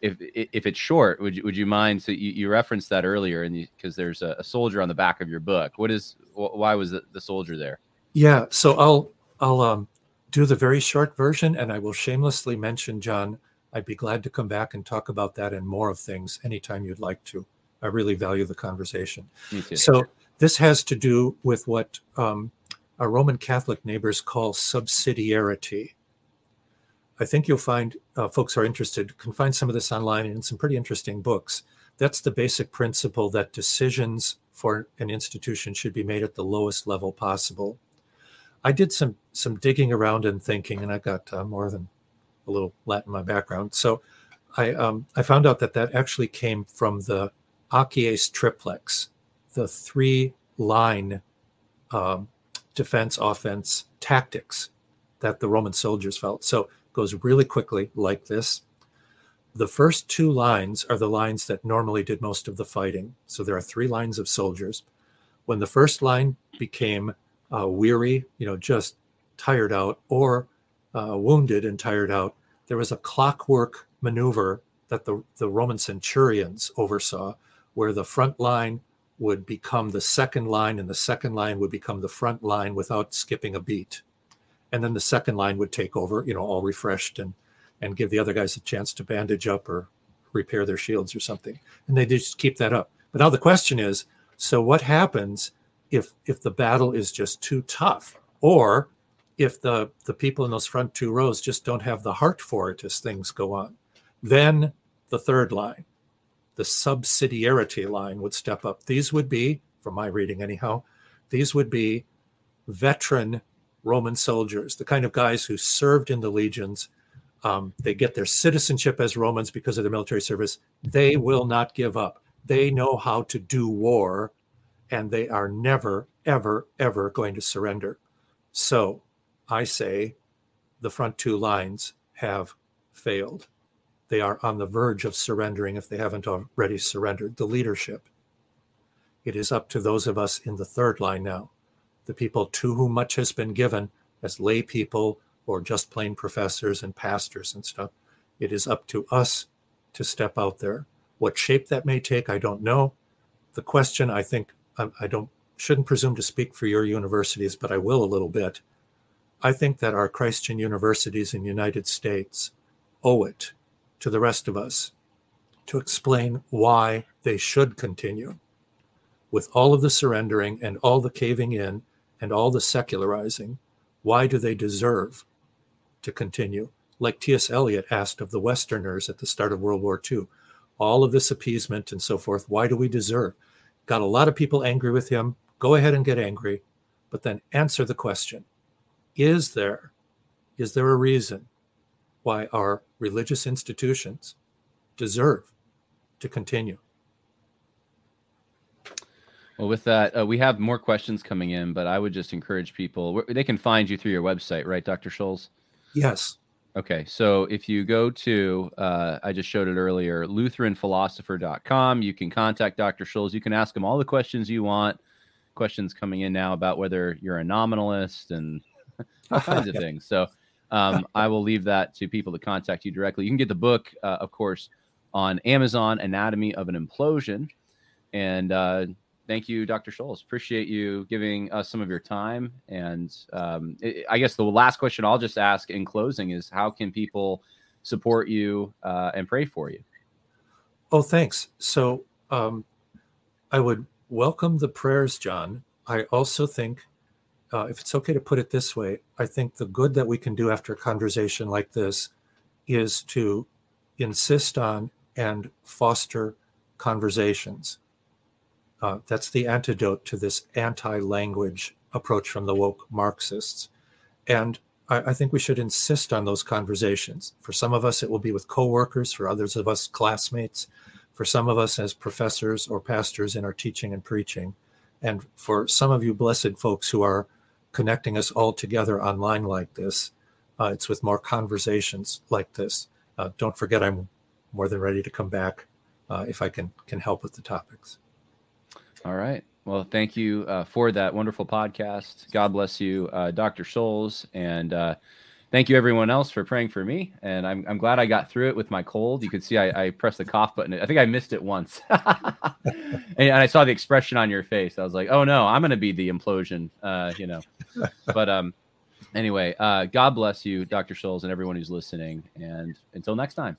if if it's short, would you would you mind? So you, you referenced that earlier, and because there's a, a, soldier on the back of your book. What is why was the, the soldier there? Yeah, so I'll I'll um, do the very short version, and I will shamelessly mention John. I'd be glad to come back and talk about that and more of things anytime you'd like to. I really value the conversation. So this has to do with what um, our Roman Catholic neighbors call subsidiarity. I think you'll find uh, folks are interested can find some of this online in some pretty interesting books. That's the basic principle that decisions for an institution should be made at the lowest level possible. I did some some digging around and thinking, and I got uh, more than a little Latin in my background. So I um, I found out that that actually came from the Acies triplex, the three line um, defense offense tactics that the Roman soldiers felt. So goes really quickly like this. The first two lines are the lines that normally did most of the fighting. So there are three lines of soldiers. When the first line became uh, weary, you know, just tired out, or uh, wounded and tired out, there was a clockwork maneuver that the, the Roman centurions oversaw, where the front line would become the second line and the second line would become the front line without skipping a beat and then the second line would take over, you know, all refreshed and and give the other guys a chance to bandage up or repair their shields or something. And they just keep that up. But now the question is, so what happens if if the battle is just too tough, or if the the people in those front two rows just don't have the heart for it as things go on? Then the third line, the subsidiarity line, would step up. These would be, from my reading anyhow, these would be veteran Roman soldiers, the kind of guys who served in the legions. Um, they get their citizenship as Romans because of their military service. They will not give up. They know how to do war, and they are never, ever, ever going to surrender. So I say the front two lines have failed. They are on the verge of surrendering if they haven't already surrendered the leadership. It is up to those of us in the third line now the people to whom much has been given as lay people or just plain professors and pastors and stuff. It is up to us to step out there. What shape that may take, I don't know. The question, I think, I, don't shouldn't presume to speak for your universities, but I will a little bit. I think that our Christian universities in the United States owe it to the rest of us to explain why they should continue with all of the surrendering and all the caving in and all the secularizing, why do they deserve to continue? Like T.S. Eliot asked of the Westerners at the start of World War II, all of this appeasement and so forth, why do we deserve? Got a lot of people angry with him. Go ahead and get angry, but then answer the question Is there, is there a reason why our religious institutions deserve to continue? Well, with that, uh, we have more questions coming in, but I would just encourage people. They can find you through your website, right, Dr. Schulz? Yes. Okay, so if you go to, uh, I just showed it earlier, LutheranPhilosopher.com, you can contact Dr. Schulz. You can ask him all the questions you want. Questions coming in now about whether you're a nominalist and all kinds of things. So um, I will leave that to people to contact you directly. You can get the book, uh, of course, on Amazon, Anatomy of an Implosion. And uh, thank you, Dr. Schulz. Appreciate you giving us some of your time. And um, it, I guess the last question I'll just ask in closing is how can people support you uh, and pray for you? Oh, thanks. So um, I would welcome the prayers, John. I also think, uh, if it's okay to put it this way, I think the good that we can do after a conversation like this is to insist on and foster conversations uh, that's the antidote to this anti language approach from the woke Marxists. And I, I, think we should insist on those conversations. For some of us, it will be with coworkers, for others of us, classmates, for some of us as professors or pastors in our teaching and preaching. And for some of you blessed folks who are connecting us all together online like this, uh, it's with more conversations like this. Uh, don't forget, I'm more than ready to come back uh, if I can can help with the topics. All right. Well, thank you uh, for that wonderful podcast. God bless you, uh, Dr. Schulz. And uh, thank you, everyone else, for praying for me. And I'm, I'm glad I got through it with my cold. You could see I, I pressed the cough button. I think I missed it once. and, and, I saw the expression on your face. I was like, oh, no, I'm going to be the implosion, uh, you know. but um, anyway, uh, God bless you, Dr. Schulz, and everyone who's listening. And until next time.